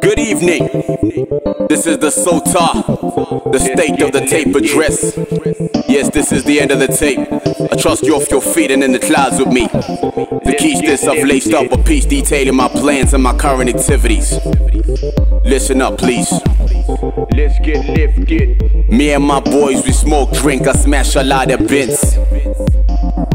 Good evening. This is the SOTA, the state of the tape address. Yes, this is the end of the tape. I trust you off your feet and in the clouds with me. The keys this I've laced up a piece detailing my plans and my current activities. Listen up, please. Let's get lifted. Me and my boys, we smoke, drink, I smash a lot of bins.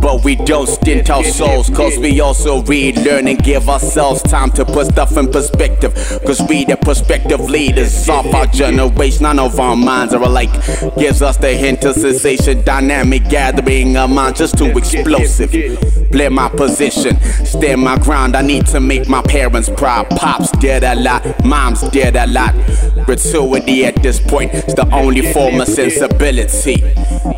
But we don't stint our souls, cause we also read, learn, and give ourselves time to put stuff in perspective. Cause we the prospective leaders of our generation. None of our minds are alike. Gives us the hint of sensation, dynamic gathering of minds just too explosive. Play my position, stand my ground. I need to make my parents proud. Pops did a lot, moms did a lot. Gratuity at this point is the only form of sensibility.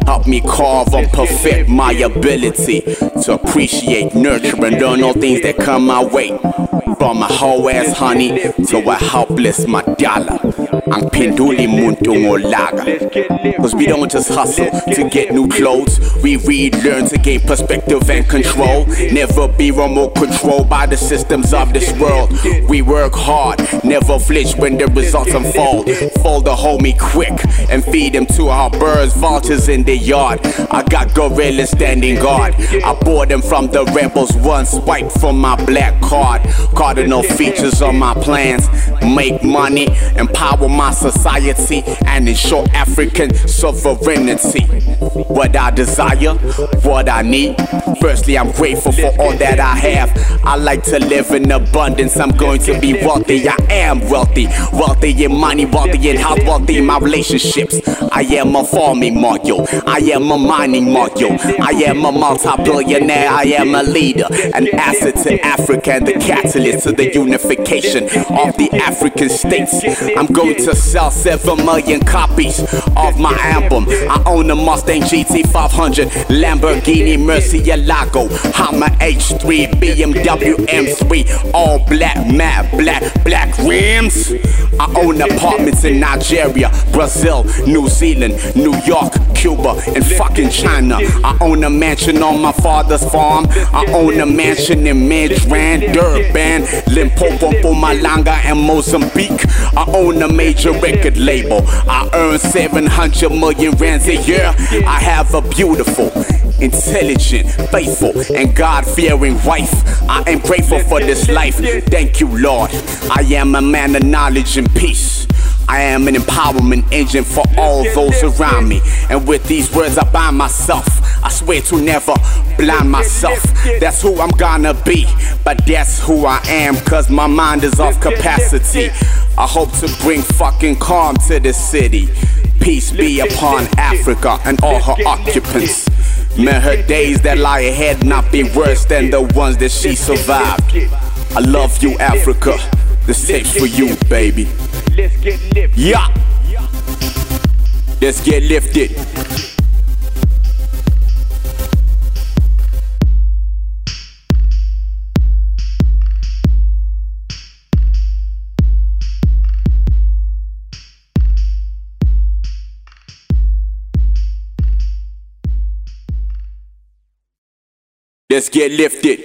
Help me carve and perfect my ability to appreciate, nurture, and learn all things that come my way. From a whole ass honey to a helpless madala. Ang penduli muntu ngolaga. Cause we don't just hustle to get new clothes. We read, learn to gain perspective and control. Never be remote controlled by the systems of this world. We work hard, never flinch when the results unfold. Fold the homie quick and feed them to our birds, vultures in the yard. I got gorillas standing guard. I bought them from the rebels, one swipe from my black card. Cardinal features on my plans make money, empower my society, and ensure African sovereignty. What I desire, what I need. Firstly, I'm grateful for all that I have. I like to live in abundance. I'm going to be wealthy. I am wealthy. Wealthy in money, wealthy in health, wealthy in my relationships. I am a farming module. I am a mining module. I am a multi billionaire. I am a leader. An asset to Africa and the catalyst to the unification of the African states. I'm going to sell 7 million copies of my album. I own a Mustang GT 500, Lamborghini Murcielago, Hummer H3, BMW M3, all black, matte black, black rims. I own apartments in Nigeria, Brazil, New Zealand, New York, Cuba, and fucking China. I own a mansion on my father's farm. I own a mansion in Midrand, Durban, Limpopo, Mpumalanga, and Mozambique. I own a major record label. I earn 700 million rands a year. I have a beautiful, intelligent, faithful, and God fearing wife. I am grateful for this life. Thank you, Lord. I am a man of knowledge and peace. I am an empowerment engine for all those around me. And with these words, I bind myself. I swear to never blind myself. That's who I'm gonna be. But that's who I am, cause my mind is off capacity. I hope to bring fucking calm to this city. Peace be upon Africa and all her occupants. May her days that lie ahead not be worse than the ones that she survived. I love you, Africa. This tape's for you, baby. Let's get lifted. Yeah. Let's get lifted. Let's get lifted.